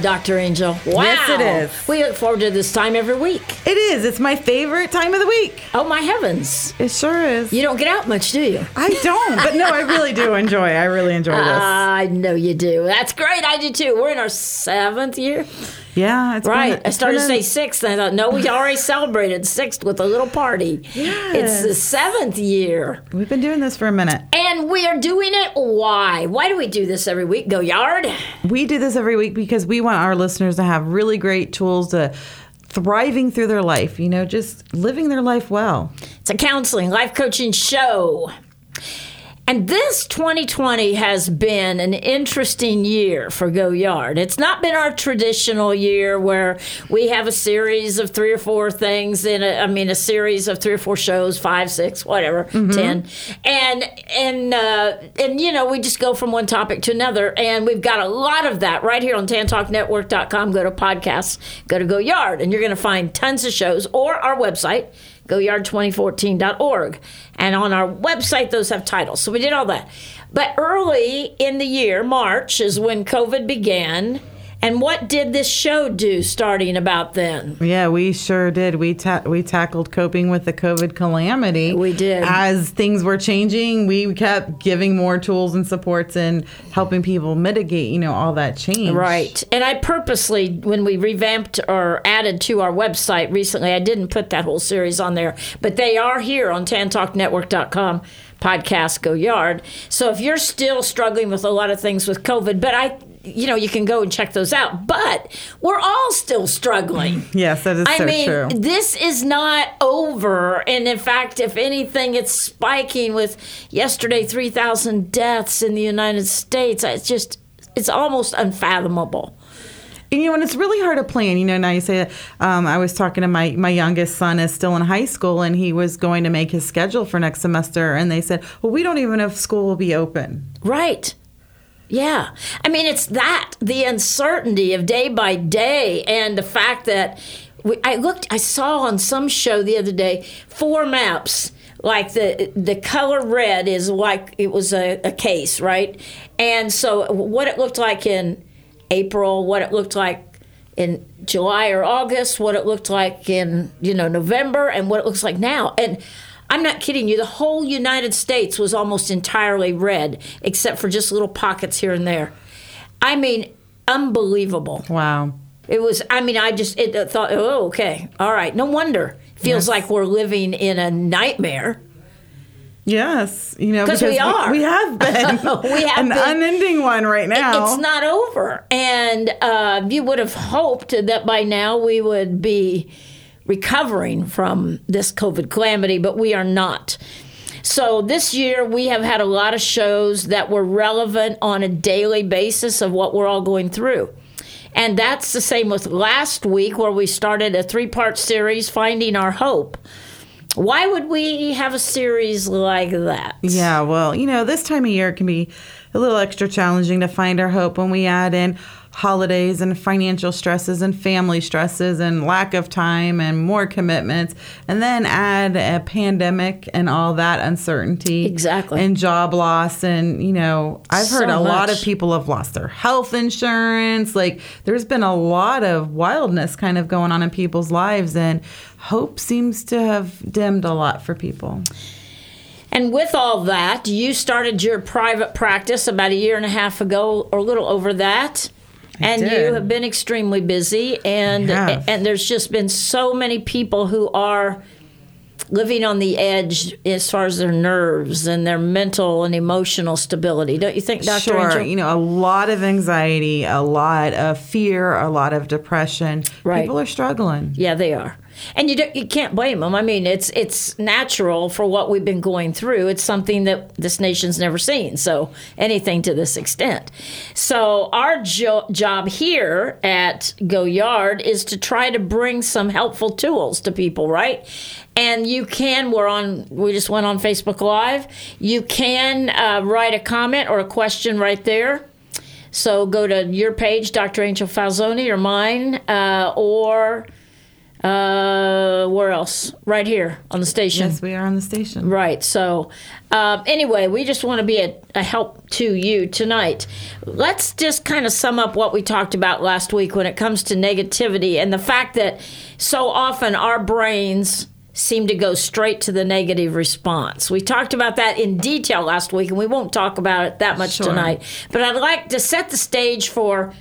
Dr. Angel. Wow. Yes, it is. We look forward to this time every week. It is. It's my favorite time of the week. Oh, my heavens. It sure is. You don't get out much, do you? I don't, but no, I really do enjoy. I really enjoy this. Ah, I know you do. That's great. I do too. We're in our seventh year. Yeah, it's been- Right. I it's started to say sixth, and I thought, no, we already celebrated sixth with a little party. It's the seventh year. We've been doing this for a minute. And we are doing it. Why? Why do we do this every week? Go Yard? We do this every week because we want our listeners to have really great tools to thriving through their life. You know, just living their life well. It's a counseling, life coaching show. And this 2020 has been an interesting year for Go Yard. It's not been our traditional year where we have a series of three or four things in a, I mean, a series of three or four shows, five, six, whatever, ten, and and uh, and you know we just go from one topic to another, and we've got a lot of that right here on TanTalkNetwork.com. Go to podcasts, go to Go Yard, and you're going to find tons of shows or our website goyard2014.org. And on our website, those have titles. So we did all that. But early in the year, March, is when COVID began. And what did this show do starting about then? Yeah, we sure did. We ta- we tackled coping with the COVID calamity. We did. As things were changing, we kept giving more tools and supports and helping people mitigate, you know, all that change. Right. And I purposely, when we revamped or added to our website recently, I didn't put that whole series on there, but they are here on tantalknetwork.com podcast go yard. So if you're still struggling with a lot of things with COVID, but I you know, you can go and check those out. But we're all still struggling. Yes, that is I so mean, true. this is not over. And in fact, if anything, it's spiking with yesterday 3,000 deaths in the United States. It's just, it's almost unfathomable. And, you know, and it's really hard to plan. You know, now you say that. Um, I was talking to my my youngest son is still in high school, and he was going to make his schedule for next semester, and they said, "Well, we don't even know if school will be open." Right. Yeah. I mean, it's that the uncertainty of day by day and the fact that we, I looked, I saw on some show the other day four maps. Like the the color red is like it was a, a case, right? And so what it looked like in April, what it looked like in July or August, what it looked like in you know November, and what it looks like now. And I'm not kidding you. The whole United States was almost entirely red, except for just little pockets here and there. I mean, unbelievable. Wow. It was. I mean, I just it, thought, oh, okay, all right. No wonder. Feels Yes. like we're living in a nightmare. Yes, you know because we are. We, have been. We have an been. unending one right now. It's not over. And uh, you would have hoped that by now we would be recovering from this COVID calamity, but we are not. So this year we have had a lot of shows that were relevant on a daily basis of what we're all going through. And that's the same with last week where we started a three part series, Finding Our Hope. Why would we have a series like that? Yeah, well, you know, this time of year it can be a little extra challenging to find our hope when we add in holidays and financial stresses and family stresses and lack of time and more commitments and then add a pandemic and all that uncertainty Exactly. and job loss and you know i've heard So a lot of people have lost their health insurance like there's been a lot of wildness kind of going on in people's lives and hope seems to have dimmed a lot for people And with all that, you started your private practice about a year and a half ago, or a little over that. And did. you have been extremely busy, and and there's just been so many people who are living on the edge as far as their nerves and their mental and emotional stability. Don't you think, Dr. Sure. Angel? You know, a lot of anxiety, a lot of fear, a lot of depression. Right. People are struggling. Yeah, they are. And you don't, you can't blame them. I mean, it's it's natural for what we've been going through. It's something that this nation's never seen. So anything to this extent. So our jo- job here at Go Yard is to try to bring some helpful tools to people, right? And you can. We're on. We just went on Facebook Live. You can uh, write a comment or a question right there. So go to your page, Dr. Angel Falzoni, or mine, uh, or uh, where else? Right here on the station. Yes, we are on the station. Right. So, um, anyway, we just want to be a, a help to you tonight. Let's just kind of sum up what we talked about last week when it comes to negativity and the fact that so often our brains seem to go straight to the negative response. We talked about that in detail last week, and we won't talk about it that much Sure. tonight. But I'd like to set the stage for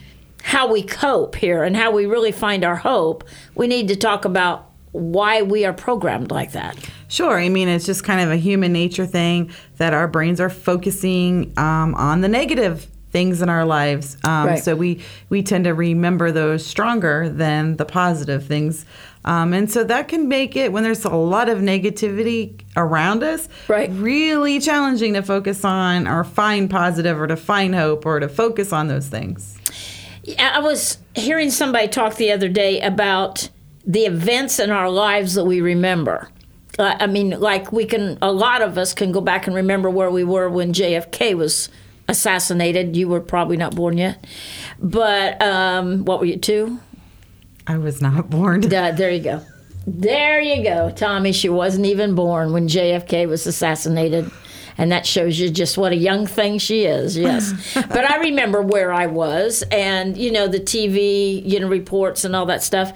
how we cope here and how we really find our hope. We need to talk about why we are programmed like that. Sure. I mean, it's just kind of a human nature thing that our brains are focusing um, on the negative things in our lives. Um, Right. So we we tend to remember those stronger than the positive things. Um, and so that can make it when there's a lot of negativity around us, Right. really challenging to focus on or find positive or to find hope or to focus on those things. I was hearing somebody talk the other day about the events in our lives that we remember. Uh, I mean, like we can, a lot of us can go back and remember where we were when JFK was assassinated. You were probably not born yet, but um, what were you two? I was not born. Uh, there you go. There you go, Tommy. She wasn't even born when JFK was assassinated. And that shows you just what a young thing she is, yes. but I remember where I was and, you know, the TV, you know, reports and all that stuff.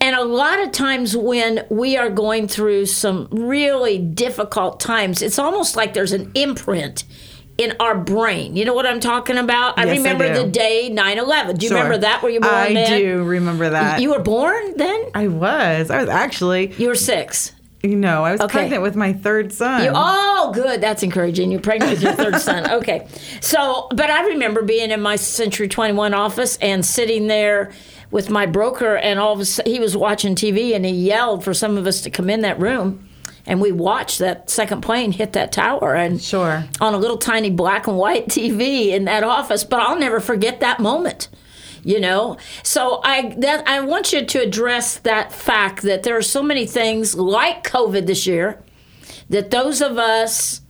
And a lot of times when we are going through some really difficult times, it's almost like there's an imprint in our brain. You know what I'm talking about? I Yes, I remember do. the day 9 11. Do you Sure. remember that? Were you born I then? do remember that. You were born then? I was. I was actually, You were six. You know, I was Okay. pregnant with my third son. You, oh, good. That's encouraging. You're pregnant with your third son. Okay. So, but I remember being in my Century 21 office and sitting there with my broker, and all of a sudden he was watching TV and he yelled for some of us to come in that room. And we watched that second plane hit that tower and Sure. on a little tiny black and white TV in that office. But I'll never forget that moment you know? So i that i want you to address that fact that there are so many things like covid this year that those of us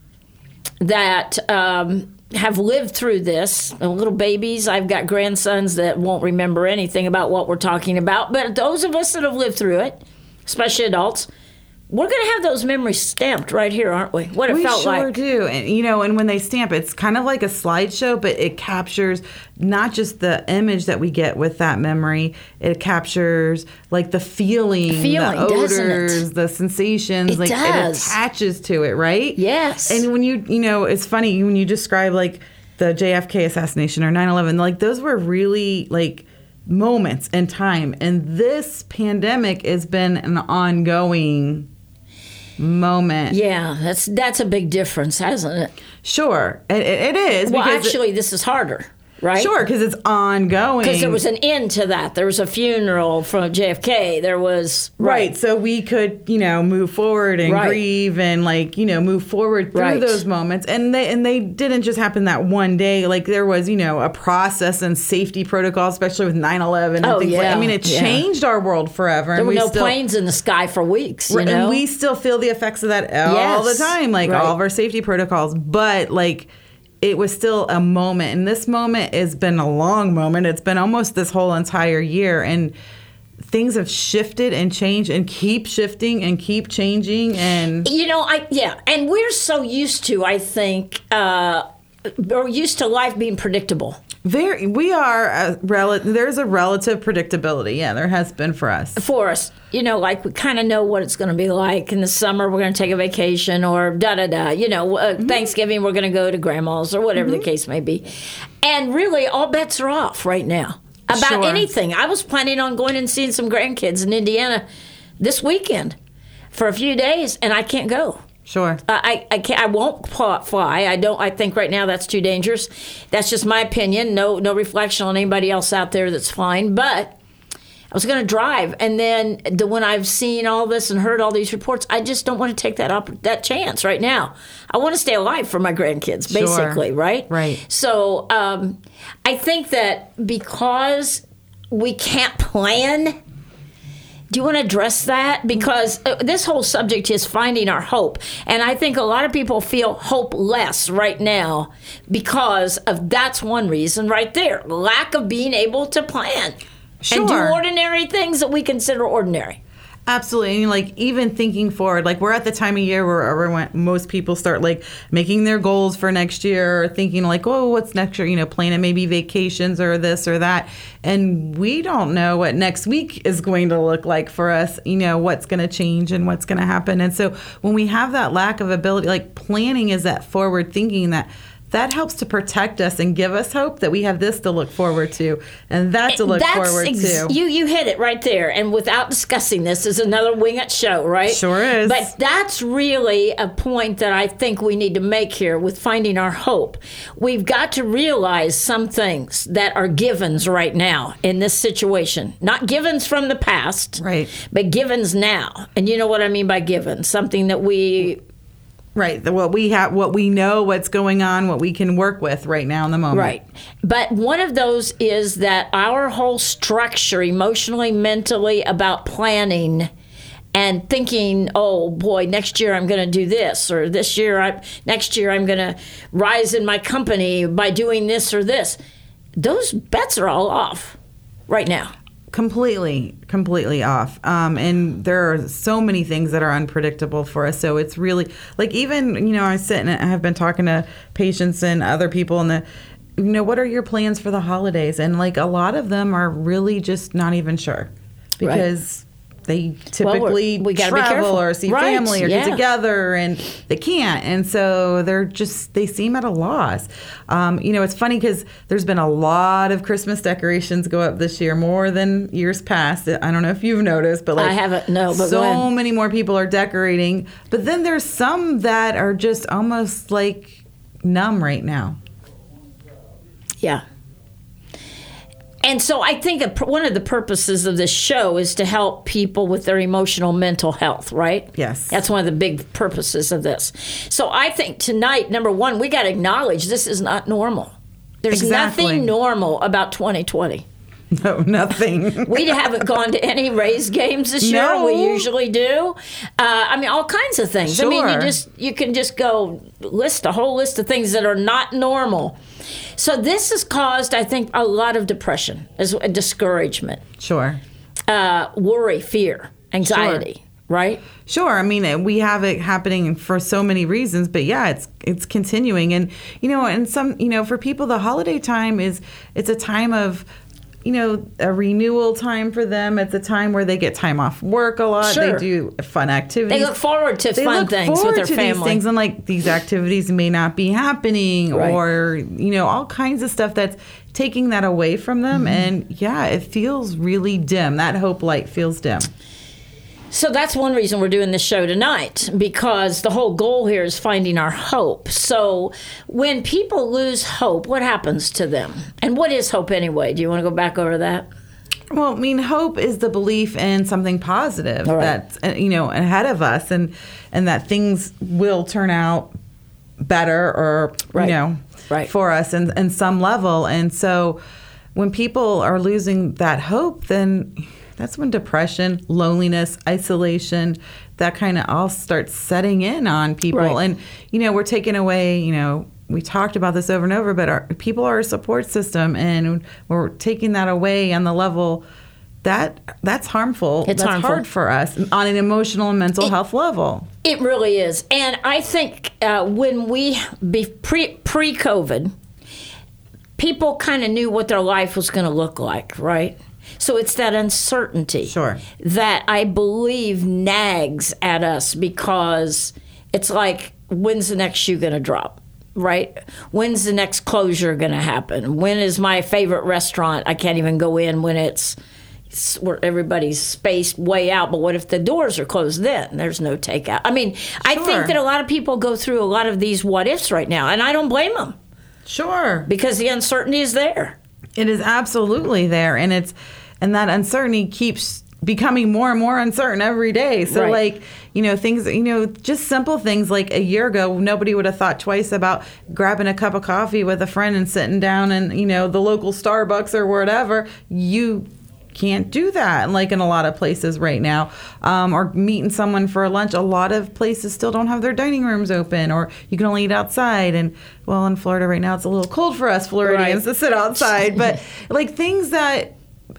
that um, have lived through this little babies i've got grandsons that won't remember anything about what we're talking about but those of us that have lived through it especially adults we're going to have those memories stamped right here aren't we what it we felt sure like We sure do, and you know, and when they stamp, it's kind of like a slideshow, but it captures not just the image that we get with that memory. It captures like the feeling, feeling, the odors, the sensations. It like does. it attaches to it, right? Yes. And when you, you know, it's funny when you describe like the JFK assassination or 9/11, like those were really like moments in time, and this pandemic has been an ongoing moment. yeah that's that's a big difference hasn't it Sure, it, it is. well because it- actually this is harder right sure, because it's ongoing. Because there was an end to that. There was a funeral from JFK. There was right, so we could, you know, move forward and Right. grieve and like, you know, move forward through Right. those moments. And they and they didn't just happen that one day. Like there was, you know, a process and safety protocol, especially with 9/11 and Oh, things like. yeah, I mean, it yeah. changed our world forever. There were we no still, planes in the sky for weeks. You know? And we still feel the effects of that all the time, like right. all of our safety protocols. But like, it was still a moment, and this moment has been a long moment. It's been almost this whole entire year, and things have shifted and changed, and keep shifting and keep changing. And you know, I yeah, and we're so used to, I think, uh, we're used to life being predictable. There, we are a rel- There's a relative predictability. Yeah, there has been for us. for us. You know, like we kind of know what it's going to be like in the summer. We're going to take a vacation, or da da da. You know, uh, Thanksgiving we're going to go to grandma's, or whatever the case may be. And really, all bets are off right now about Sure. anything. I was planning on going and seeing some grandkids in Indiana this weekend for a few days, and I can't go. Sure. I, I can't. I won't fly. I don't. I think right now that's too dangerous. That's just my opinion. No, no reflection on anybody else out there that's flying. But I was going to drive, and then the, when I've seen all this and heard all these reports, I just don't want to take that op- that chance right now. I want to stay alive for my grandkids, Sure. basically, right? Right. So um, I think that because we can't plan. Do you want to address that? Because uh, this whole subject is finding our hope. And I think a lot of people feel hopeless right now because of that's one reason right there lack of being able to plan and do ordinary things that we consider ordinary. Absolutely. And like even thinking forward, like we're at the time of year where everyone, most people start like making their goals for next year or thinking like, oh, what's next year? You know, planning maybe vacations or this or that. And we don't know what next week is going to look like for us, you know, what's going to change and what's going to happen. And so when we have that lack of ability, like planning is that forward thinking that that helps to protect us and give us hope that we have this to look forward to and that to look forward to. You you hit it right there. And without discussing this is another wing it show, right? Sure is. But that's really a point that I think we need to make here with finding our hope. We've got to realize some things that are givens right now in this situation. Not givens from the past, Right. But givens now. And you know what I mean by givens? Something that we Right. What we have, what we know, what's going on, what we can work with right now in the moment. Right. But one of those is that our whole structure, emotionally, mentally, about planning and thinking, oh boy, next year I'm going to do this, or this year, I, next year I'm going to rise in my company by doing this or this. Those bets are all off right now. Completely, completely off. Um, and there are so many things that are unpredictable for us. So it's really like even you know I sit and I have been talking to patients and other people and the. You know, what are your plans for the holidays? And like a lot of them are really just not even sure because they Well, typically we gotta be travel careful. or see Right, family or yeah. get together and they can't and so they're just they seem at a loss um, you know it's funny because there's been a lot of christmas decorations go up this year more than years past i don't know if you've noticed but like I haven't, no, but so many more people are decorating but then there's some that are just almost like numb right now Yeah. And so I think a, one of the purposes of this show is to help people with their emotional mental health, right? Yes. That's one of the big purposes of this. So I think tonight, number one, we got to acknowledge this is not normal. There's Exactly. nothing normal about 2020. no nothing We haven't gone to any Rays games this year. We usually do. Uh, I mean, all kinds of things. I mean, you just you can just go list a whole list of things that are not normal. So this has caused, I think, a lot of depression, as discouragement, sure uh, worry, fear, anxiety. Right? Sure. I mean, we have it happening for so many reasons, but yeah, it's it's continuing, and you know, and some, you know, for people, the holiday time is it's a time of you know a renewal time for them it's a time where they get time off work a lot Sure. they do fun activities They look forward to they fun things with their to family. these things and like these activities may not be happening Right. or you know all kinds of stuff that's taking that away from them Mm-hmm. and yeah it feels really dim that hope light feels dim So that's one reason we're doing this show tonight because the whole goal here is finding our hope. So when people lose hope, what happens to them? And what is hope anyway? Do you want to go back over that? Well, I mean, hope is the belief in something positive right. that's uh, you know ahead of us, and and that things will turn out better, or Right. you know, Right. for us in in some level. And so, when people are losing that hope, then that's when depression, loneliness, isolation, that kind of all starts setting in on people. Right. And you know, we're taking away, you know. We talked about this over and over, but our people are a support system, and we're taking that away on the level that that's harmful. It's that's harmful. hard for us on an emotional and mental health level. It really is. And I think uh, when we, be pre pre COVID, people kind of knew what their life was going to look like, right? So it's that uncertainty Sure. that I believe nags at us because it's like, when's the next shoe going to drop? Right? When's the next closure going to happen? When is my favorite restaurant? I can't even go in when it's where everybody's spaced way out. But what if the doors are closed then? There's no takeout. I mean, I think that a lot of people go through a lot of these what ifs right now, and I don't blame them Sure. because the uncertainty is there. It is absolutely there, and it's and that uncertainty keeps becoming more and more uncertain every day. So Right. like, you know, things, you know, just simple things like a year ago, nobody would have thought twice about grabbing a cup of coffee with a friend and sitting down and, you know, the local Starbucks or whatever. You can't do that And like in a lot of places right now um, or meeting someone for lunch a lot of places still don't have their dining rooms open or you can only eat outside and well in florida right now it's a little cold for us floridians Right. to sit outside but like things that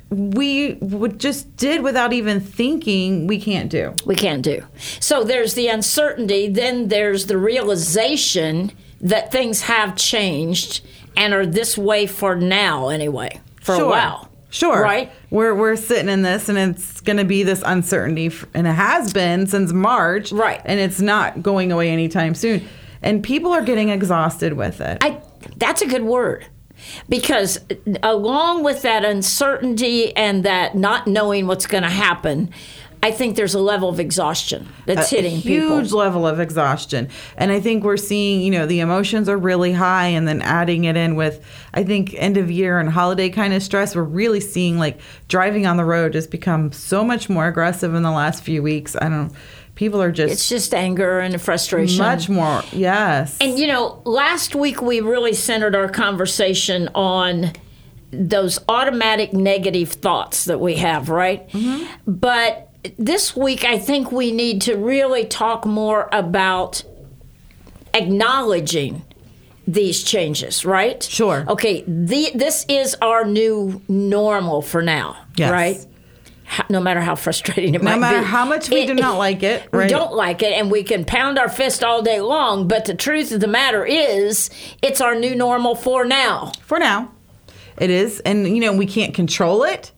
we would just did without even thinking we can't do we can't do. So there's the uncertainty, then there's the realization that things have changed and are this way for now anyway, for a while. Sure. Right? We're we're sitting in this, and it's going to be this uncertainty, and it has been since March. Right. And it's not going away anytime soon. And people are getting exhausted with it. I that's a good word. Because along with that uncertainty and that not knowing what's going to happen, I think there's a level of exhaustion that's a hitting huge people. level of exhaustion and i think we're seeing you know the emotions are really high and then adding it in with i think end of year and holiday kind of stress we're really seeing like driving on the road just become so much more aggressive in the last few weeks i don't people are just It's just anger and frustration. much more yes And you know, last week we really centered our conversation on those automatic negative thoughts that we have, right? Mm-hmm. But this week I think we need to really talk more about acknowledging these changes, right? Sure. Okay, the, this is our new normal for now, Yes. right? No matter how frustrating it might be. no matter how much we do not like it We don't like it, and we can pound our fist all day long. But the truth of the matter is, it's our new normal for now. for now it is and you know we can't control it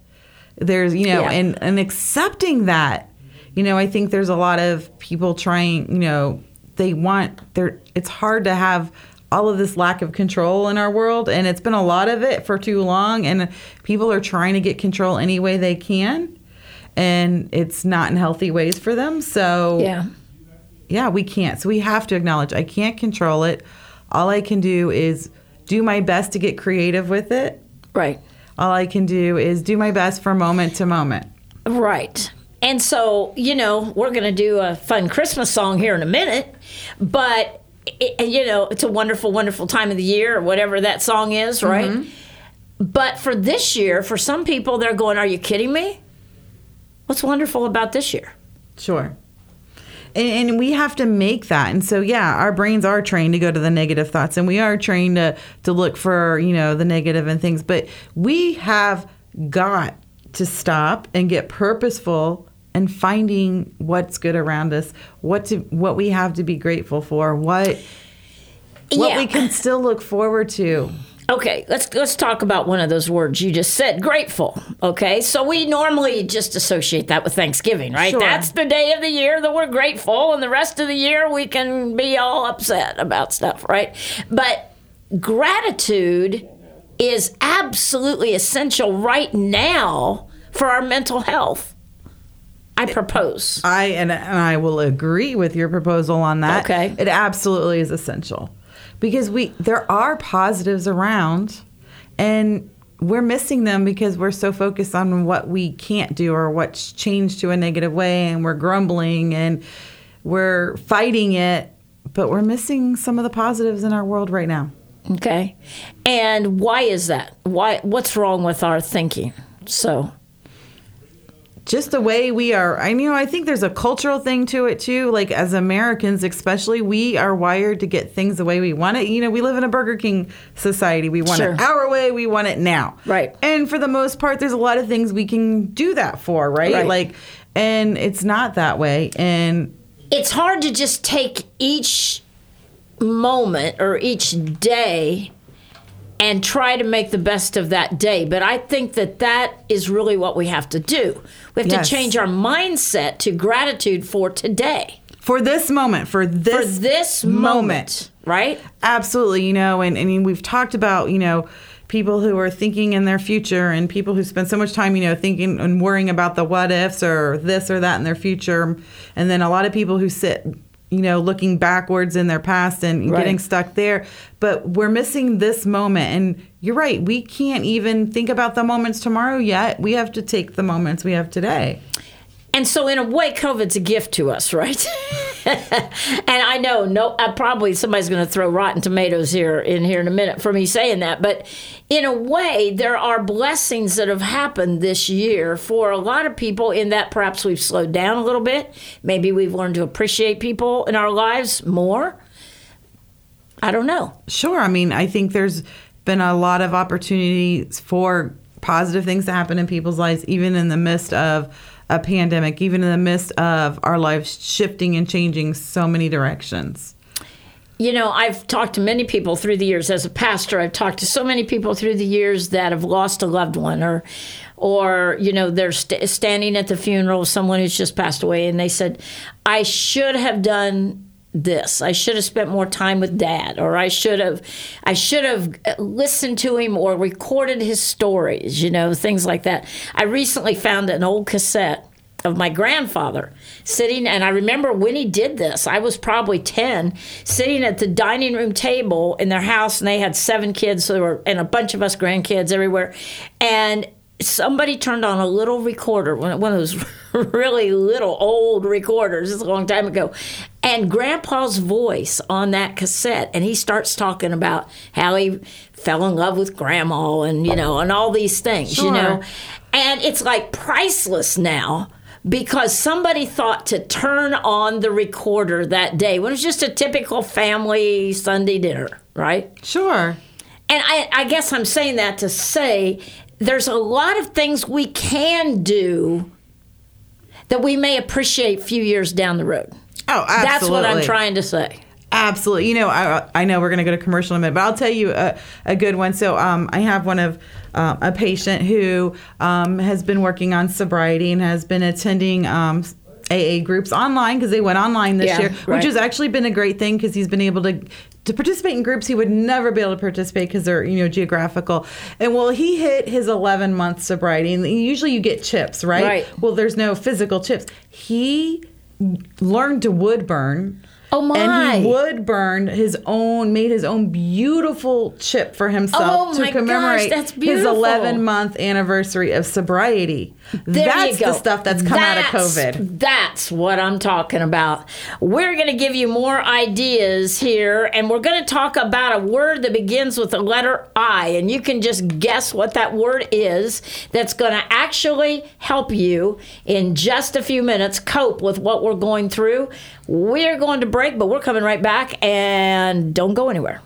there's you know Yeah. and and accepting that you know i think there's a lot of people trying you know they want they're it's hard to have all of this lack of control in our world and it's been a lot of it for too long and people are trying to get control any way they can and it's not in healthy ways for them so Yeah. yeah, we can't. So we have to acknowledge I can't control it. All I can do is do my best to get creative with it. Right. All I can do is do my best from moment to moment. Right. And so, you know, we're going to do a fun Christmas song here in a minute, but, it, you know, it's a wonderful, wonderful time of the year or whatever that song is, right? Mm-hmm. But for this year, for some people, they're going, Are you kidding me? What's wonderful about this year? Sure. And, and we have to make that. And so, yeah, our brains are trained to go to the negative thoughts and we are trained to, to look for, you know, the negative and things. But we have got to stop and get purposeful and finding what's good around us, what to what we have to be grateful for, what what Yeah. we can still look forward to. Okay, let's let's talk about one of those words you just said, grateful. Okay, so we normally just associate that with Thanksgiving, right? Sure. That's the day of the year that we're grateful, and the rest of the year we can be all upset about stuff, right? But gratitude is absolutely essential right now for our mental health. I propose. I and, and I will agree with your proposal on that. Okay. It absolutely is essential. Because we there are positives around and we're missing them because we're so focused on what we can't do or what's changed to a negative way and we're grumbling and we're fighting it, but we're missing some of the positives in our world right now. Okay, and why is that? Why? What's wrong with our thinking? So. Just the way we are i you know i think there's a cultural thing to it too like as americans especially we are wired to get things the way we want it you know we live in a burger king society we want Sure. it our way we want it now Right. and for the most part there's a lot of things we can do that for right, Right. like and it's not that way and it's hard to just take each moment or each day and try to make the best of that day. But I think that that is really what we have to do. We have Yes. to change our mindset to gratitude for today, for this moment for for this this moment, right? Absolutely, you know, and I mean, we've talked about, you know, people who are thinking in their future and people who spend so much time, you know, thinking and worrying about the what ifs or this or that in their future. And then a lot of people who sit you know, looking backwards in their past and Right. getting stuck there. But we're missing this moment. And you're right, we can't even think about the moments tomorrow yet. We have to take the moments we have today. And so, in a way, COVID's a gift to us, right? and I know, no, uh, probably somebody's going to throw rotten tomatoes here in here in a minute for me saying that. But in a way, there are blessings that have happened this year for a lot of people. In that, perhaps we've slowed down a little bit. Maybe we've learned to appreciate people in our lives more. I don't know. Sure. I mean, I think there's been a lot of opportunities for positive things to happen in people's lives, even in the midst of a pandemic, even in the midst of our lives shifting and changing so many directions. You know, I've talked to many people through the years as a pastor. I've talked to so many people through the years that have lost a loved one, or, or you know, they're st- standing at the funeral of someone who's just passed away, and they said, "I should have done." This. I should have spent more time with dad or i should have i should have listened to him or recorded his stories you know things like that. I recently found an old cassette of my grandfather sitting and I remember when he did this I was probably 10 sitting at the dining room table in their house and they had seven kids so there were and a bunch of us grandkids everywhere. And somebody turned on a little recorder one one of those really little old recorders it's a long time ago and grandpa's voice on that cassette and he starts talking about how he fell in love with grandma and you know and all these things you know and it's like priceless now because somebody thought to turn on the recorder that day when it was just a typical family Sunday dinner, right? Sure. And I, I guess I'm saying that to say there's a lot of things we can do that we may appreciate a few years down the road. Oh, absolutely. That's what I'm trying to say. Absolutely. You know, I, I know we're going to go to commercial in a minute, but I'll tell you a, a good one. So um, I have one of uh, a patient who um, has been working on sobriety and has been attending um, AA groups online because they went online this Yeah, year, right. which has actually been a great thing because he's been able to to participate in groups he would never be able to participate because they're you know geographical. And well, he hit his 11 month sobriety, and usually you get chips, right? Right. Well, there's no physical chips. He learned to wood burn. Oh, my. And he wood burned his own, made his own beautiful chip for himself Oh, to my gosh, commemorate his beautiful. 11 month anniversary of sobriety. There that's the stuff that's come out of COVID. That's what I'm talking about. We're going to give you more ideas here, and we're going to talk about a word that begins with the letter I, and you can just guess what that word is that's going to actually help you in just a few minutes cope with what we're going through. We're going to break, but we're coming right back, and don't go anywhere.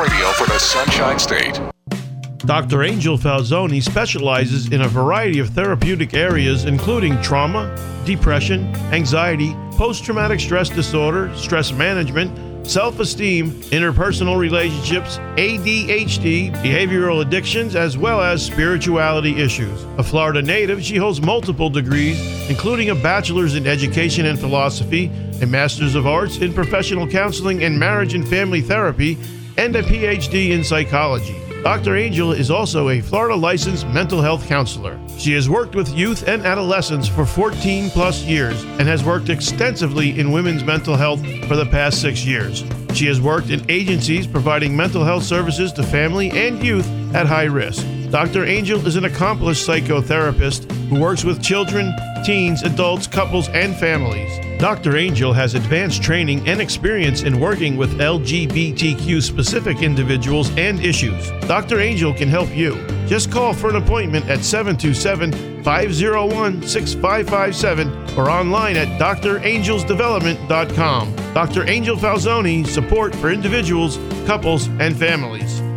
Radio for the Sunshine State. Dr. Angel Falzoni specializes in a variety of therapeutic areas, including trauma, depression, anxiety, post traumatic stress disorder, stress management, self esteem, interpersonal relationships, ADHD, behavioral addictions, as well as spirituality issues. A Florida native, she holds multiple degrees, including a bachelor's in education and philosophy, a master's of arts in professional counseling and marriage and family therapy, and a PhD in psychology. Dr. Angel is also a Florida licensed mental health counselor. She has worked with youth and adolescents for 14 plus years and has worked extensively in women's mental health for the past six years. She has worked in agencies providing mental health services to family and youth at high risk. Dr. Angel is an accomplished psychotherapist who works with children, teens, adults, couples, and families. Dr. Angel has advanced training and experience in working with LGBTQ specific individuals and issues. Dr. Angel can help you. Just call for an appointment at 727 501 6557 or online at drangelsdevelopment.com. Dr. Angel Falzoni, support for individuals, couples, and families.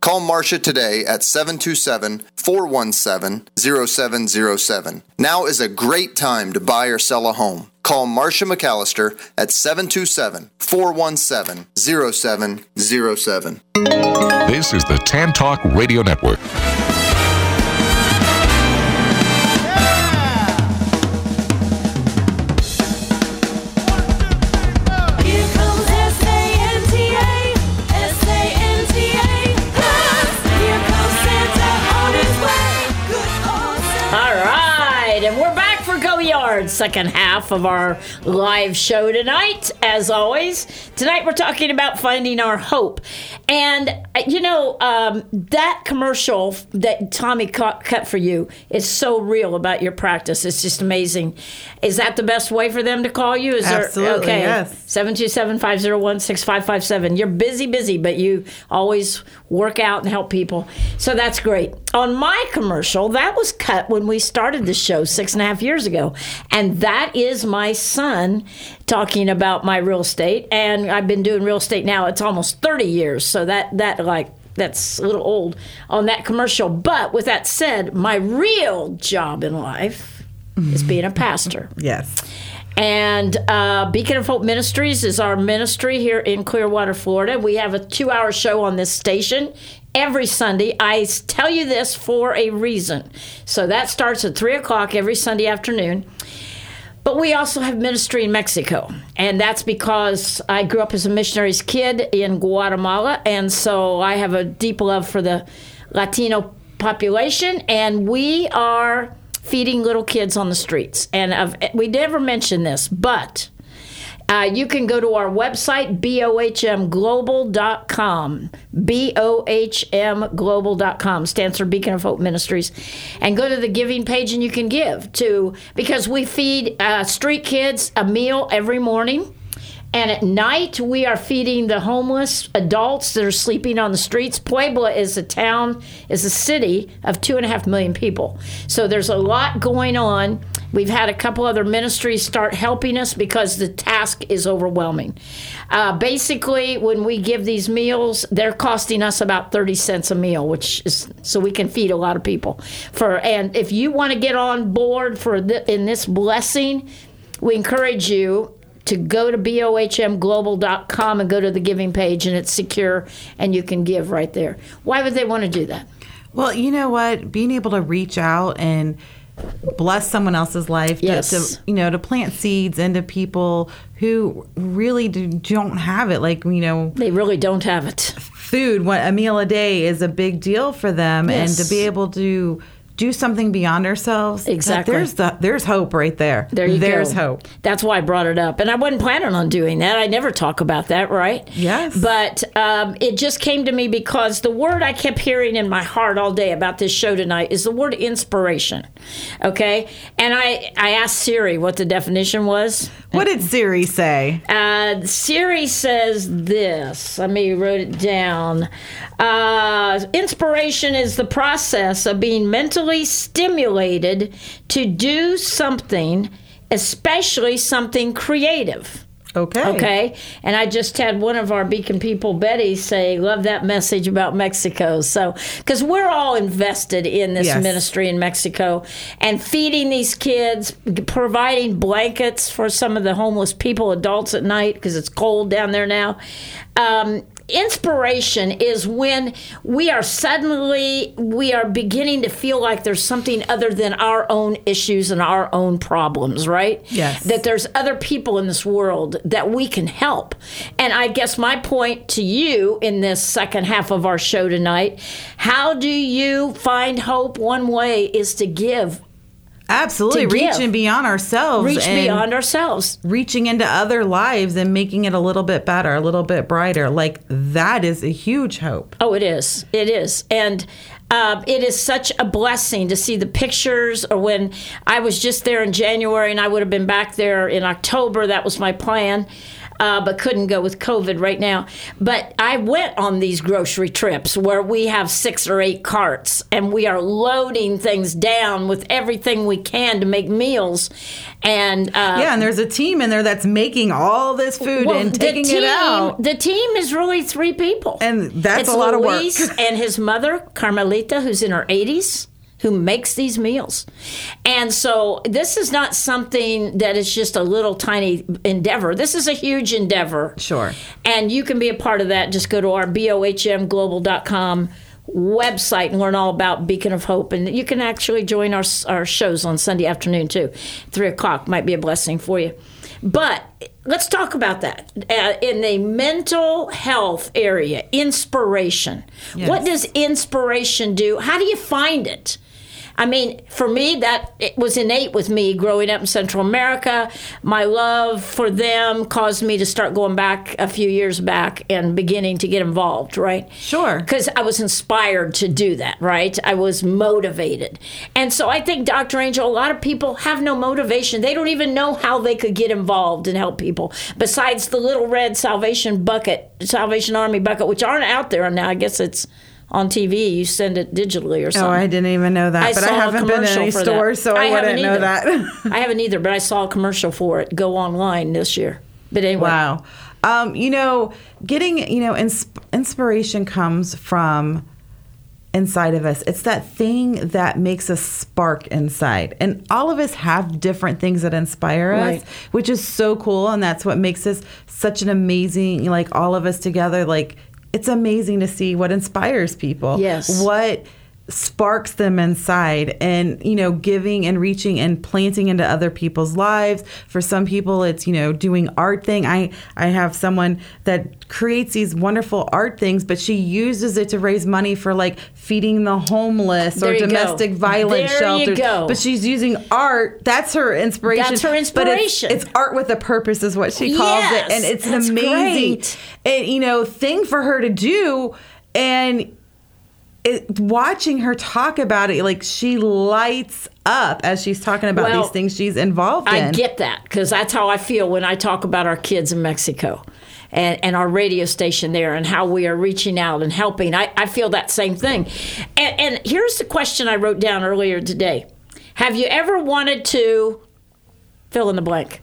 Call Marcia today at 727 417 0707. Now is a great time to buy or sell a home. Call Marcia McAllister at 727 417 0707. This is the Tan Talk Radio Network. Yard, second half of our live show tonight. As always, tonight we're talking about finding our hope, and uh, you know um, that commercial that Tommy cut, cut for you is so real about your practice. It's just amazing. Is that the best way for them to call you? Is Absolutely, there okay? yes. 727-501-6557. You're busy, busy, but you always work out and help people. So that's great. On my commercial, that was cut when we started the show six and a half years ago. And that is my son talking about my real estate. And I've been doing real estate now, it's almost 30 years. So that that like that's a little old on that commercial. But with that said, my real job in life is being a pastor. Yes. And uh, Beacon of Hope Ministries is our ministry here in Clearwater, Florida. We have a two hour show on this station every Sunday. I tell you this for a reason. So that starts at 3 o'clock every Sunday afternoon. But we also have ministry in Mexico. And that's because I grew up as a missionary's kid in Guatemala. And so I have a deep love for the Latino population. And we are feeding little kids on the streets. And I've, we never mentioned this, but. Uh, you can go to our website, bohmglobal.com. bohmglobal.com stands for Beacon of Hope Ministries. And go to the giving page and you can give to, because we feed uh, street kids a meal every morning. And at night, we are feeding the homeless adults that are sleeping on the streets. Puebla is a town, is a city of two and a half million people. So there's a lot going on. We've had a couple other ministries start helping us because the task is overwhelming. Uh, basically, when we give these meals, they're costing us about 30 cents a meal, which is so we can feed a lot of people. For And if you want to get on board for in this blessing, we encourage you to go to bohmglobal.com and go to the giving page and it's secure and you can give right there. Why would they want to do that? Well, you know what? Being able to reach out and bless someone else's life, Yes. to, you know, to plant seeds into people who really do, don't have it. Like, you know, They really don't have it. food, what a meal a day is a big deal for them, and to be able to do something beyond ourselves. Exactly. There's the there's hope right there. There you there's go. hope. That's why I brought it up. And I wasn't planning on doing that. I never talk about that, right? Yes. But um, it just came to me because the word I kept hearing in my heart all day about this show tonight is the word inspiration. Okay? And I, I asked Siri what the definition was. What did Siri say? Uh, Siri says this. Let me wrote it down. Uh, inspiration is the process of being mentally stimulated to do something, especially something creative. Okay. Okay. And I just had one of our Beacon people, Betty, say, Love that message about Mexico. So, because we're all invested in this Yes. ministry in Mexico and feeding these kids, providing blankets for some of the homeless people, adults at night, because it's cold down there now. Um, inspiration is when we are suddenly we are beginning to feel like there's something other than our own issues and our own problems right Yes. that there's other people in this world that we can help. And I guess my point to you in this second half of our show tonight how do you find hope? One way is to give, Absolutely. To give. Reaching beyond ourselves. reach beyond ourselves. reaching into other lives and making it a little bit better, a little bit brighter. Like that is a huge hope. Oh, it is. It is. And uh, it is such a blessing to see the pictures. Or when I was just there in January and I would have been back there in October, that was my plan. Uh, but couldn't go with COVID right now. But I went on these grocery trips where we have six or eight carts and we are loading things down with everything we can to make meals. And uh, Yeah, and there's a team in there that's making all this food well, and taking team, it out. The team is really three people. And that's it's a lot of work. And his mother, Carmelita, who's in her 80s, who makes these meals. And so this is not something that is just a little tiny endeavor. This is a huge endeavor. Sure. And you can be a part of that. Just go to our bohmglobal.com website and learn all about Beacon of Hope. And you can actually join our, our shows on Sunday afternoon too. Three o'clock might be a blessing for you. But let's talk about that. Uh, in the mental health area, inspiration. What does inspiration do? How do you find it? I mean, for me, that it was innate with me growing up in Central America. My love for them caused me to start going back a few years back and beginning to get involved, right? Sure. Because I was inspired to do that, right? I was motivated. And so I think, Dr. Angel, a lot of people have no motivation. They don't even know how they could get involved and help people besides the little red Salvation bucket, Salvation Army bucket, which aren't out there now. I guess it's on TV. You send it digitally or something. Oh, I didn't even know that, but I saw a haven't been in any stores, so I, haven't wouldn't know either. that. I haven't either, but I saw a commercial for it go online this year. But anyway, Wow. Um, you know, getting, you know, ins- inspiration comes from inside of us. It's that thing that makes us spark inside. And all of us have different things that inspire Right. us, which is so cool. And that's what makes us such an amazing, like all of us together. Like, it's amazing to see what inspires people. Yes. What sparks them inside and you know giving and reaching and planting into other people's lives. For some people it's you know doing art thing. I i have someone that creates these wonderful art things but she uses it to raise money for like feeding the homeless There or you go. domestic violence There you shelters. go. but she's using art. That's her inspiration. That's her but it's- it's, art with a purpose is what she calls Yes, it. And it's an amazing and, you know thing for her to do. And it, watching her talk about it, like she lights up as she's talking about Well, these things she's involved in. I get that because that's how I feel when I talk about our kids in Mexico. And, and our radio station there and how we are reaching out and helping. I, I feel that same thing. And, and here's the question I wrote down earlier today Have you ever wanted to fill in the blank?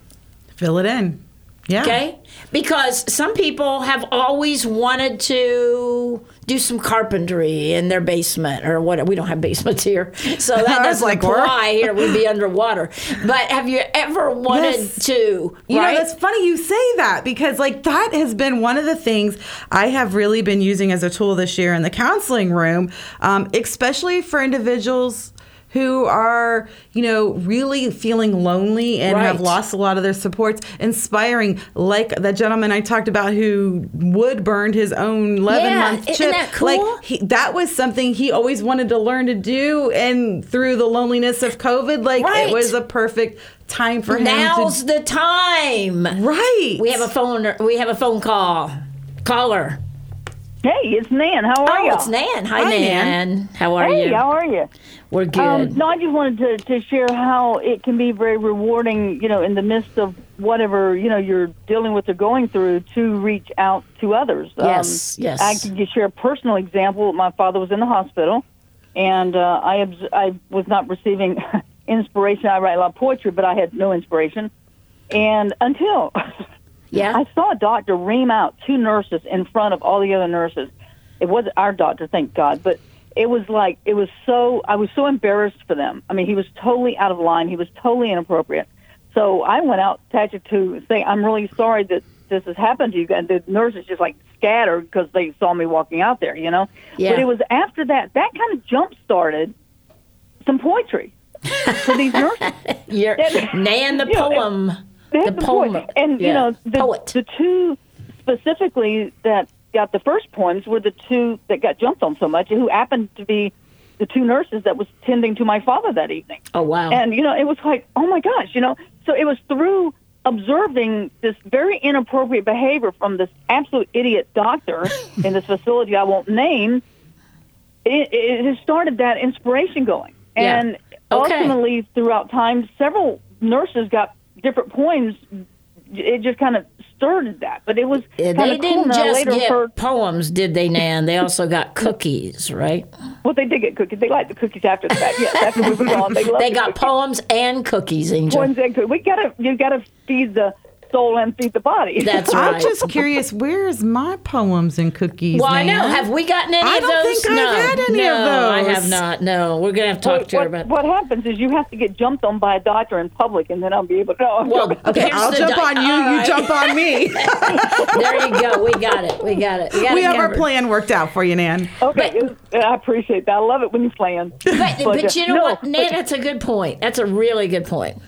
Fill it in. Yeah. Okay? Because some people have always wanted to do some carpentry in their basement or what. We don't have basements here. So that doesn't like, apply here. We'd be underwater. But have you ever wanted Yes. to? You right? know, that's funny you say that because, like, that has been one of the things I have really been using as a tool this year in the counseling room, um, especially for individuals who are, you know, really feeling lonely and have lost a lot of their supports. Inspiring, like the gentleman I talked about who wood burned his own 11 Yeah, month isn't chip. that cool? Like, he, that was something he always wanted to learn to do. And through the loneliness of COVID, like, Right. it was a perfect time for him Now's to. the time. Right. We have a phone. We have a phone call. Caller. Hey, it's Nan. How are Oh, you? it's Nan. Hi, Hi, Nan. Nan. How are Hey, you? how are you? We're good. Um, no, I just wanted to, to share how it can be very rewarding, you know, in the midst of whatever, you know, you're dealing with or going through to reach out to others. Yes, um, yes. I can just share a personal example. My father was in the hospital, and uh, I, obs- I was not receiving inspiration. I write a lot of poetry, but I had no inspiration. And until Yeah. I saw a doctor ream out two nurses in front of all the other nurses. It wasn't our doctor, thank God, but it was like it was so. I was so embarrassed for them. I mean, he was totally out of line. He was totally inappropriate. So I went out to to say, I'm really sorry that this has happened to you. And the nurses just like scattered because they saw me walking out there, you know. Yeah. But it was after that that kind of jump started some poetry for these nurses. You're Nan the You know, poem. The the poem. poem. And, Yeah. you know, the, the two specifically that got the first poems were the two that got jumped on so much, who happened to be the two nurses that was tending to my father that evening. Oh wow. And, you know, it was like, oh my gosh, you know, so it was through observing this very inappropriate behavior from this absolute idiot doctor in this facility I won't name, it, it has started that inspiration going. Yeah. And Okay. ultimately, throughout time, several nurses got different poems. It just kind of started that, but it was Yeah, they cool. didn't I just later get heard, poems, did they, Nan? They also got cookies, right? well, they did get cookies. They liked the cookies after the fact. Yes, after we were gone, they loved They the got poems and cookies, Angel. Poems and cookies. We gotta, you gotta feed the soul and feed the body. That's right. I'm just curious, where's my poems and cookies? well, I know. Have we gotten any I of those? I don't those? think I've no, had any no, of I have not. No, we're gonna have to talk what, to her what, about. what happens is you have to get jumped on by a doctor in public, and then I'll be able to. No, I'm Well, joking. Okay, Here's I'll jump di- on you. all You jump on me. there you go. We got it. We got it. We, got we it have our plan worked out for you, Nan. okay, it- I appreciate that. I love it when you plan. But, but uh, you know no, what, Nan? but- That's a good point. That's a really good point.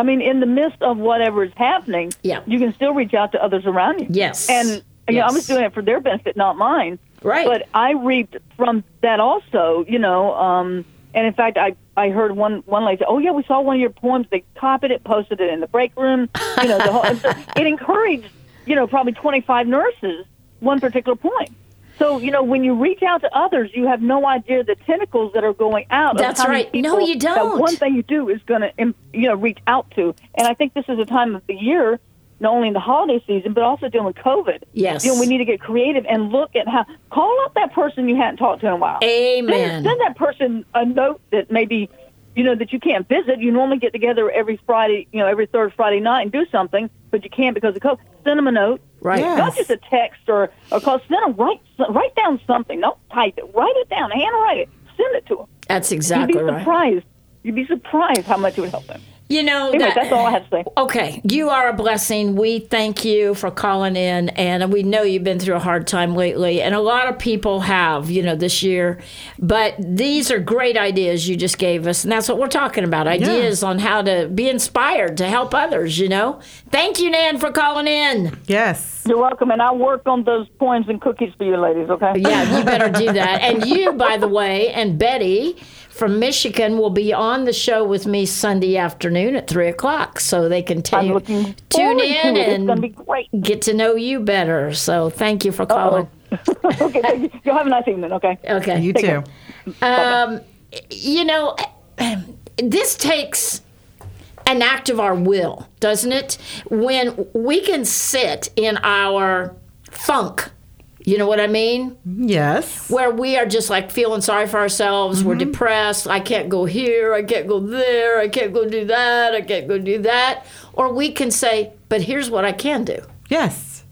I mean, in the midst of whatever is happening, Yeah. you can still reach out to others around you. Yes. And you know, I Yes. was doing it for their benefit, not mine. Right. But I reaped from that also, you know. Um, and in fact, I I heard one one lady say, "Oh yeah, we saw one of your poems. They copied it, posted it in the break room. You know, the whole, so it encouraged, you know, probably twenty five nurses one particular point. So you know, when you reach out to others, you have no idea the tentacles that are going out. That's of how many right. No, you don't. one thing you do is going to, you know, reach out to. And I think this is a time of the year, not only in the holiday season, but also dealing with COVID. Yes. You know, we need to get creative and look at how call up that person you hadn't talked to in a while. Amen. Send, send that person a note that maybe you know that you can't visit. You normally get together every Friday, you know, every third Friday night and do something, but you can't because of COVID. Send them a note. Right. Yeah. Not just a text or or call. Send them write write down something. Don't type it. Write it down. Handwrite it. Send it to them. That's exactly right. You'd be right. surprised. You'd be surprised how much it would help them. You know, Anyway, that- that's all I have to say. Okay, you are a blessing. We thank you for calling in, and we know you've been through a hard time lately, and a lot of people have, you know, this year. But these are great ideas you just gave us, and that's what we're talking about ideas on how to be inspired to help others, you know. Thank you, Nan, for calling in. Yes. You're welcome, and I'll work on those poems and cookies for you ladies, okay? Yeah, you better do that. And you, by the way, and Betty from Michigan will be on the show with me Sunday afternoon at three o'clock, so they can t- I'm looking tune in to it. It's and gonna be great. get to know you better. So thank you for calling. okay, thank you. You'll have a nice evening, okay? Okay. You Take too. Um, you know, this takes an act of our will, doesn't it? When we can sit in our funk, you know what I mean? Yes. Where we are just like feeling sorry for ourselves, we're Mm-hmm. depressed, I can't go here, I can't go there, I can't go do that, I can't go do that. Or we can say, but here's what I can do. Yes.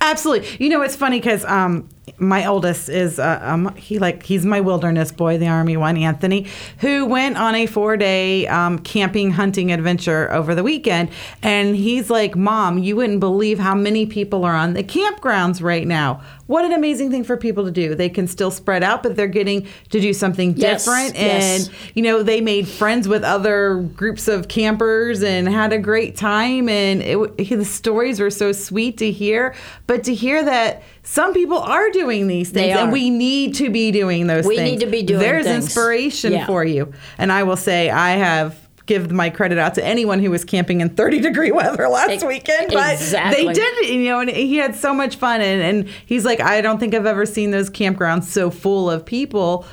Absolutely. You know, it's funny because um, my oldest is uh, um, he like he's my wilderness boy, the army one, Anthony, who went on a four day um, camping hunting adventure over the weekend, and he's like, "Mom, you wouldn't believe how many people are on the campgrounds right now. What an amazing thing for people to do. They can still spread out, but they're getting to do something Yes, different, yes. and you know they made friends with other groups of campers and had a great time and it, the stories were so sweet to hear but to hear that some people are doing these things and we need to be doing those We things need to be doing there's things. inspiration Yeah. for you and i will say i have give my credit out to anyone who was camping in 30 degree weather last weekend but exactly. they did you know and he had so much fun and, and he's like i don't think i've ever seen those campgrounds so full of people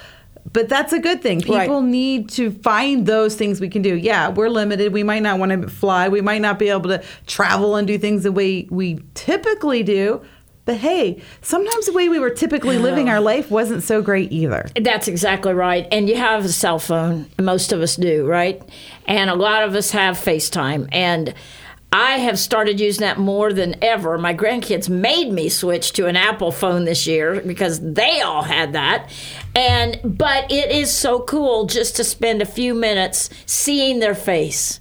but that's a good thing. People Right. need to find those things we can do. Yeah, we're limited. We might not want to fly. We might not be able to travel and do things the way we typically do. But hey, sometimes the way we were typically living our life wasn't so great either. That's exactly right. And you have a cell phone. Most of us do, right? And a lot of us have FaceTime. And I have started using that more than ever. My grandkids made me switch to an Apple phone this year because they all had that. And but it is so cool just to spend a few minutes seeing their face.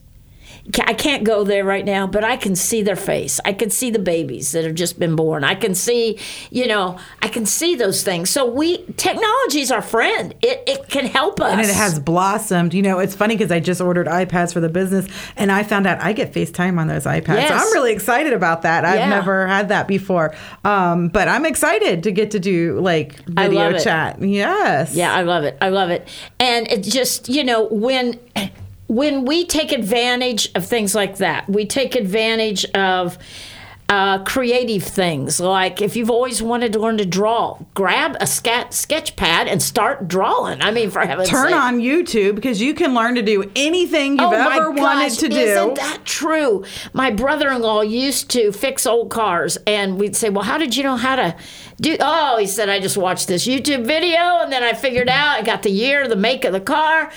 I can't go there right now, but I can see their face. I can see the babies that have just been born. I can see, you know, I can see those things. So we technology is our friend. It it can help us. and it has blossomed. You know, it's funny because I just ordered iPads for the business, and I found out I get FaceTime on those iPads. Yes. So I'm really excited about that. I've Yeah. never had that before, um, but I'm excited to get to do like video chat. Yes. Yeah, I love it. I love it. And it just, you know, when when we take advantage of things like that, we take advantage of uh, creative things. Like if you've always wanted to learn to draw, grab a scat, sketch pad and start drawing. I mean, for heaven's Turn sake. on YouTube because you can learn to do anything you've Oh ever wanted gosh, to do. Isn't that true? My brother-in-law used to fix old cars, and we'd say, "Well, how did you know how to do?" Oh, he said, "I just watched this YouTube video, and then I figured out. I got the year, the make of the car,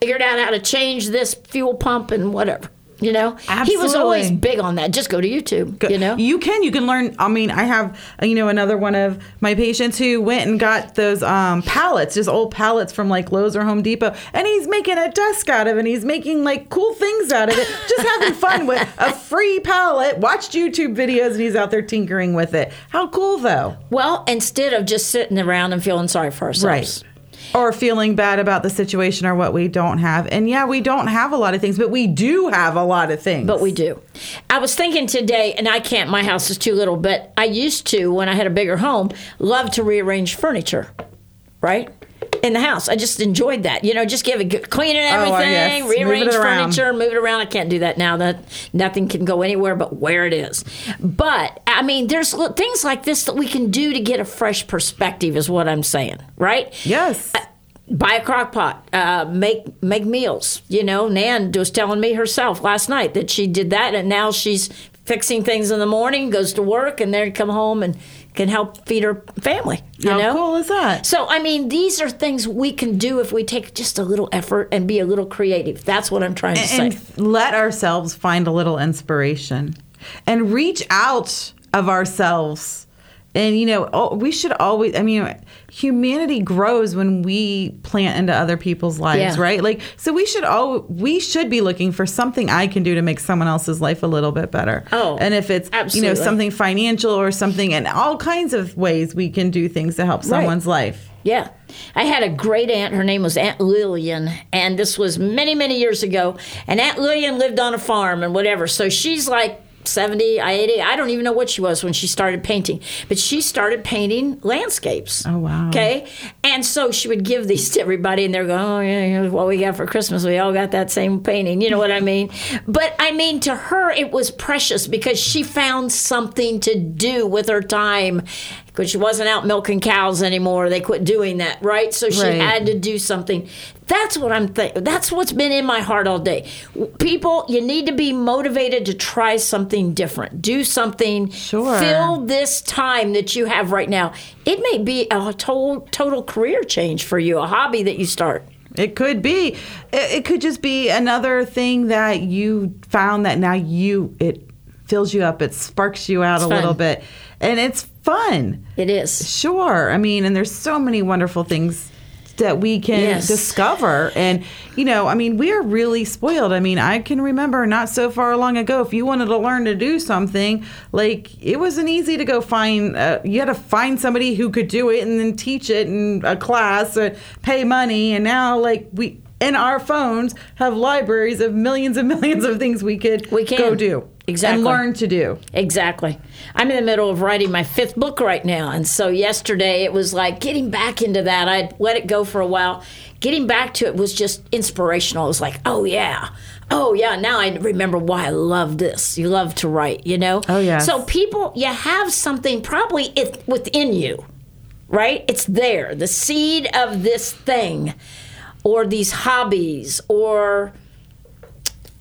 figured out how to change this fuel pump and whatever." You know, he was always big on that. Just go to YouTube. You know, you can you can learn i mean i have you know another one of my patients who went and got those um pallets just old pallets from like lowes or home depot and he's making a desk out of it and he's making like cool things out of it just having fun with a free pallet watched youtube videos and he's out there tinkering with it how cool though well, instead of just sitting around and feeling sorry for ourselves. Right. Or feeling bad about the situation or what we don't have and yeah we don't have a lot of things but we do have a lot of things But we do. I was thinking today, and I can't, my house is too little, but I used to, when I had a bigger home, love to rearrange furniture, right? In the house. I just enjoyed that. You know, just give it, good- cleaning Oh, everything. Move it rearrange around. furniture, move it around. I can't do that now. That nothing can go anywhere but where it is. But, I mean, there's things like this that we can do to get a fresh perspective, is what I'm saying, right? yes buy a crock pot, uh, make make meals. You know, Nan was telling me herself last night that she did that, and now she's fixing things in the morning, goes to work, and then come home and can help feed her family. You how know, cool is that so I mean, these are things we can do if we take just a little effort and be a little creative. That's what I'm trying to and say. let ourselves find a little inspiration and reach out of ourselves and you know oh, we should always i mean humanity grows when we plant into other people's lives Yeah. right like so we should all we should be looking for something i can do to make someone else's life a little bit better Oh, and if it's you know something financial or something and all kinds of ways we can do things to help someone's life Yeah. I had a great aunt. Her name was Aunt Lillian. And this was many, many years ago. And Aunt Lillian lived on a farm and whatever. So she's like 70, 80. I don't even know what she was when she started painting. But she started painting landscapes. Oh, wow. Okay. And so she would give these to everybody. And they're going, oh, yeah, here's what we got for Christmas. We all got that same painting. You know what I mean? But I mean, to her, it was precious because she found something to do with her time because she wasn't out milking cows anymore. They quit doing that, right? So she Right. had to do something. That's what I'm thinking. That's what's been in my heart all day. People, you need to be motivated to try something different. Do something. Sure. Fill this time that you have right now. It may be a total total career change for you, a hobby that you start. It could be. It, could just be another thing that you found that now you it fills you up. It sparks you out It's a fun. little bit, and it's fun. It is. Sure. I mean, and there's so many wonderful things that we can Yes. discover. And, you know, I mean, we are really spoiled. I mean, I can remember not so far long ago, if you wanted to learn to do something, like it wasn't easy to go find, uh, you had to find somebody who could do it and then teach it in a class or pay money. And now, like, we, in our phones, have libraries of millions and millions of things we could We can. go do. Exactly. And learn to do. Exactly. I'm in the middle of writing my fifth book right now. And so yesterday it was like getting back into that. I'd let it go for a while. Getting back to it was just inspirational. It was like, oh, yeah. Oh, yeah. Now I remember why I love this. You love to write, you know? Oh, yes. So people, you have something probably it, within you, right? It's there. The seed of this thing or these hobbies or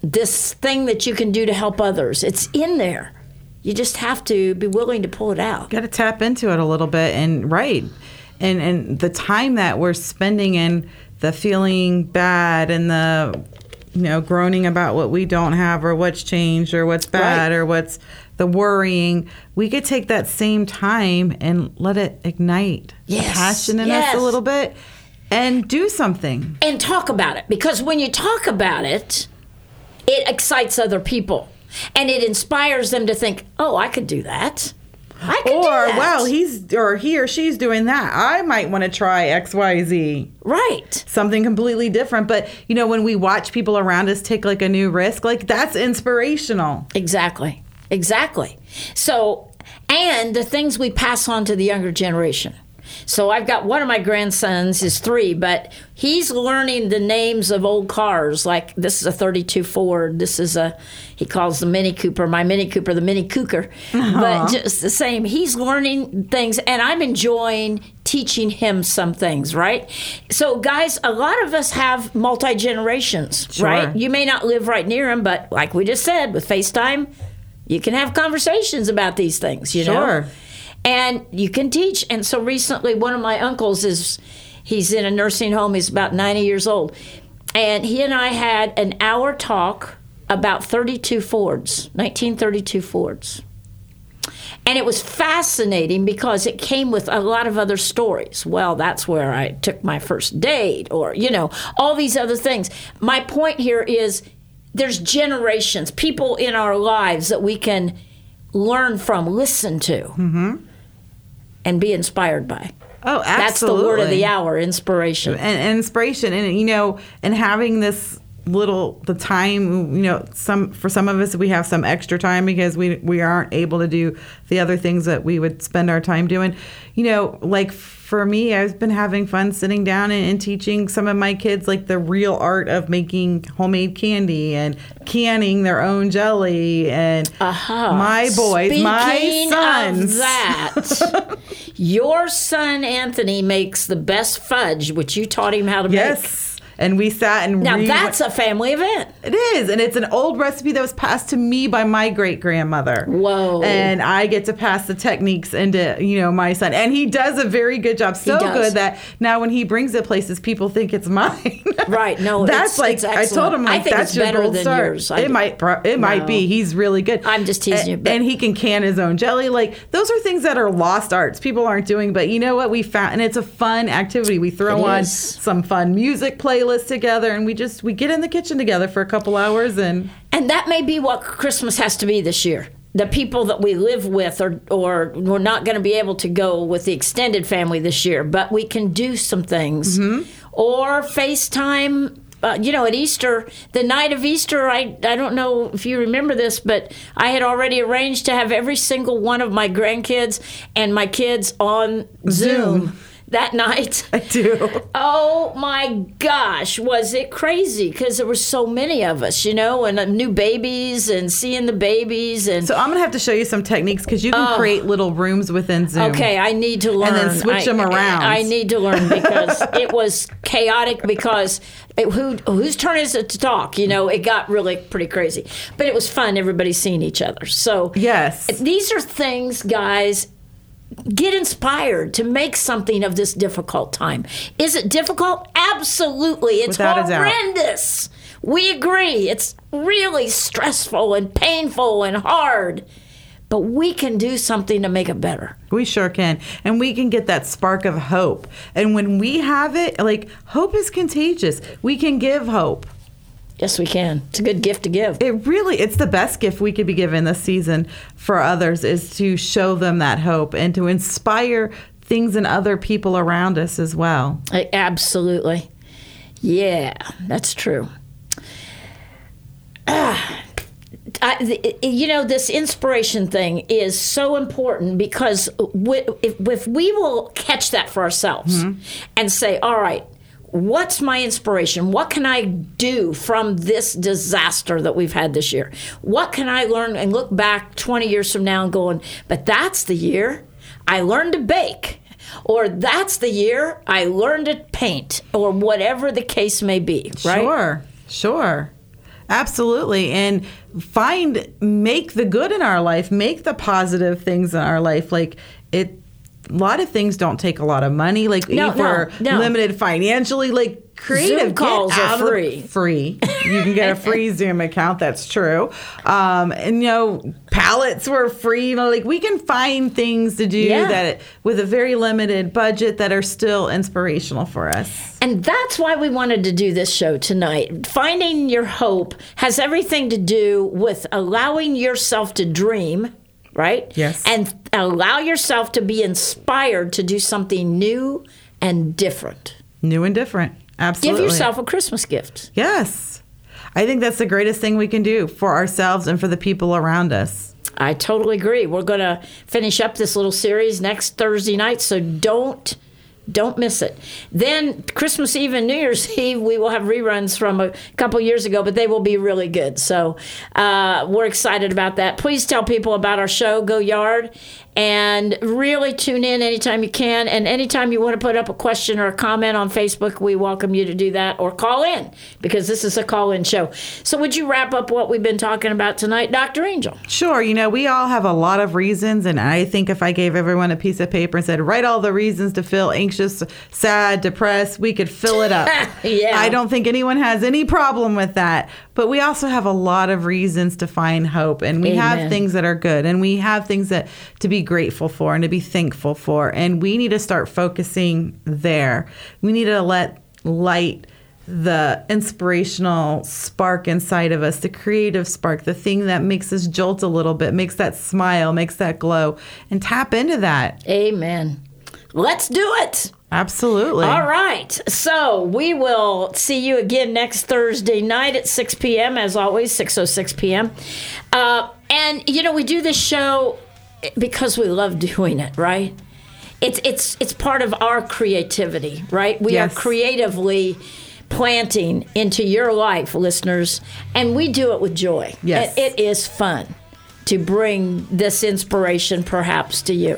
this thing that you can do to help others. It's in there. You just have to be willing to pull it out. got to tap into it a little bit and right and and the time that we're spending in the feeling bad and the you know, groaning about what we don't have or what's changed or what's bad Right. or what's the worrying, we could take that same time and let it ignite the Yes, passion in yes. us a little bit and do something. and talk about it because when you talk about it, it excites other people and it inspires them to think, "Oh, I could do that." I could do Or, that. wow, he's or he or she's doing that. I might want to try XYZ. right. something completely different. But you know, when we watch people around us take like a new risk, like that's inspirational. Exactly. Exactly. So, and the things we pass on to the younger generation. So I've got one of my grandsons is three, but he's learning the names of old cars. Like this is a 32 Ford. This is a he calls the Mini Cooper my Mini Cooper the Mini Cooker. But uh-huh. just the same, he's learning things, and I'm enjoying teaching him some things. Right. So guys, a lot of us have multi generations. Sure. Right. You may not live right near him, but like we just said with FaceTime, you can have conversations about these things. You know Sure. And you can teach. And so recently, one of my uncles is he's in a nursing home. He's about ninety years old, and he and I had an hour talk about thirty-two Fords, nineteen thirty-two Fords. And it was fascinating because it came with a lot of other stories. Well, that's where I took my first date, or, you know, all these other things. My point here is there's generations, people in our lives that we can learn from, listen to, mm-hmm. And be inspired by. Oh, absolutely. That's the word of the hour inspiration. and, and inspiration and you know and having this little the time you know some for some of us we have some extra time because we we aren't able to do the other things that we would spend our time doing you know like for me i've been having fun sitting down and, and teaching some of my kids like the real art of making homemade candy and canning their own jelly and Aha. my boys my Speaking sons Of that, your son Anthony makes the best fudge, which you taught him how to make. yes and we sat and Now re- that's a family event. It is, and it's an old recipe that was passed to me by my great grandmother. Whoa. And I get to pass the techniques into you know my son, and he does a very good job. So good that now when he brings it places, people think it's mine. Right, no, that's it's- like it's I told him like that's your better gold than star. yours. It might it might No. be. He's really good. I'm just teasing A- you, and he can can his own jelly. Like those are things that are lost arts. People aren't doing, but you know what? We found, and it's a fun activity. We throw It on is. some fun music playlists together, and we just we get in the kitchen together for a couple hours and. And that may be what Christmas has to be this year. The people that we live with, or, or we're not going to be able to go with the extended family this year, but we can do some things. Mm-hmm. Or FaceTime. Uh, you know, at Easter, the night of Easter, I, I don't know if you remember this, but I had already arranged to have every single one of my grandkids and my kids on Zoom, Zoom. That night. I do. Oh my gosh, was it crazy? Because there were so many of us, you know, and uh, new babies and seeing the babies and. So I'm gonna have to show you some techniques because you can create little rooms within Zoom. Oh. Okay, I need to learn. And then switch I- them around. I, I need to learn because it was chaotic. Because it, who whose turn is it to talk? You know, it got really pretty crazy. But it was fun. Everybody seeing each other. So Yes. these are things, guys. Get inspired to make something of this difficult time. Is it difficult? Absolutely. It's Without horrendous. We agree. It's really stressful and painful and hard. But we can do something to make it better. We sure can. And we can get that spark of hope. And when we have it, like hope is contagious. We can give hope. Yes, we can. It's a good gift to give. It really it's the best gift we could be given this season for others is to show them that hope and to inspire things in other people around us as well. I- Absolutely. Yeah, that's true. Ah, I, you know, this inspiration thing is so important because we, if, if we will catch that for ourselves and say, all right, what's my inspiration? What can I do from this disaster that we've had this year? What can I learn and look back 20 years from now and going, but that's the year I learned to bake. Or that's the year I learned to paint, or whatever the case may be, right? Sure. Sure. Absolutely. And find make the good in our life, make the positive things in our life. Like it a lot of things don't take a lot of money. Like No, if we're no, no. limited financially, like creative. Zoom calls are of the- free. free. You can get a free Zoom account. That's true. Um, and you know, pallets were free. You know, like we can find things to do Yeah. that with a very limited budget that are still inspirational for us. And that's why we wanted to do this show tonight. Finding your hope has everything to do with allowing yourself to dream, right? Yes. And allow yourself to be inspired to do something new and different. New and different. Absolutely. Give yourself a Christmas gift. Yes. I think that's the greatest thing we can do for ourselves and for the people around us. I totally agree. We're going to finish up this little series next Thursday night, so don't don't miss it. Then Christmas Eve and New Year's Eve, we will have reruns from a couple years ago, but they will be really good. So uh, we're excited about that. Please tell people about our show, Go Yard, and really tune in anytime you can. And anytime you want to put up a question or a comment on Facebook, we welcome you to do that or call in because this is a call in show. So, would you wrap up what we've been talking about tonight, Dr. Angel? Sure, you know, we all have a lot of reasons, and I think if I gave everyone a piece of paper and said, write all the reasons to feel anxious, sad, depressed, we could fill it up. Yeah. I don't think anyone has any problem with that. But we also have a lot of reasons to find hope, and we Amen. have things that are good, and we have things that to be grateful for and to be thankful for, and we need to start focusing there. We need to let light the inspirational spark inside of us, the creative spark, the thing that makes us jolt a little bit, makes that smile, makes that glow, and tap into that. Amen. Let's do it. Absolutely. All right. So we will see you again next Thursday night at 6 p.m. As always, 6.06 p.m. Uh, and, you know, we do this show because we love doing it, right? It's, it's, it's part of our creativity, right? We Yes. are creatively planting into your life, listeners, and we do it with joy. Yes. And it is fun to bring this inspiration perhaps to you.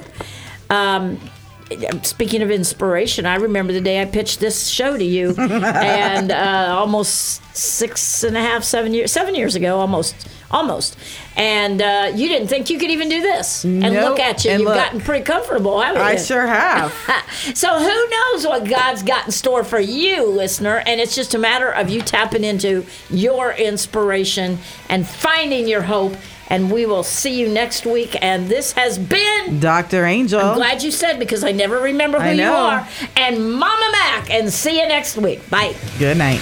Um, speaking of inspiration, I remember the day I pitched this show to you, and uh, almost six and a half, seven years, seven years ago, almost, almost. And uh, you didn't think you could even do this, and Nope. look at you, And you've look. gotten pretty comfortable, haven't I you? sure have. So who knows what God's got in store for you, listener? And it's just a matter of you tapping into your inspiration and finding your hope. And we will see you next week. And this has been. Dr. Angel. I'm glad you said because I never remember who you are. And Mama Mac. And see you next week. Bye. Good night.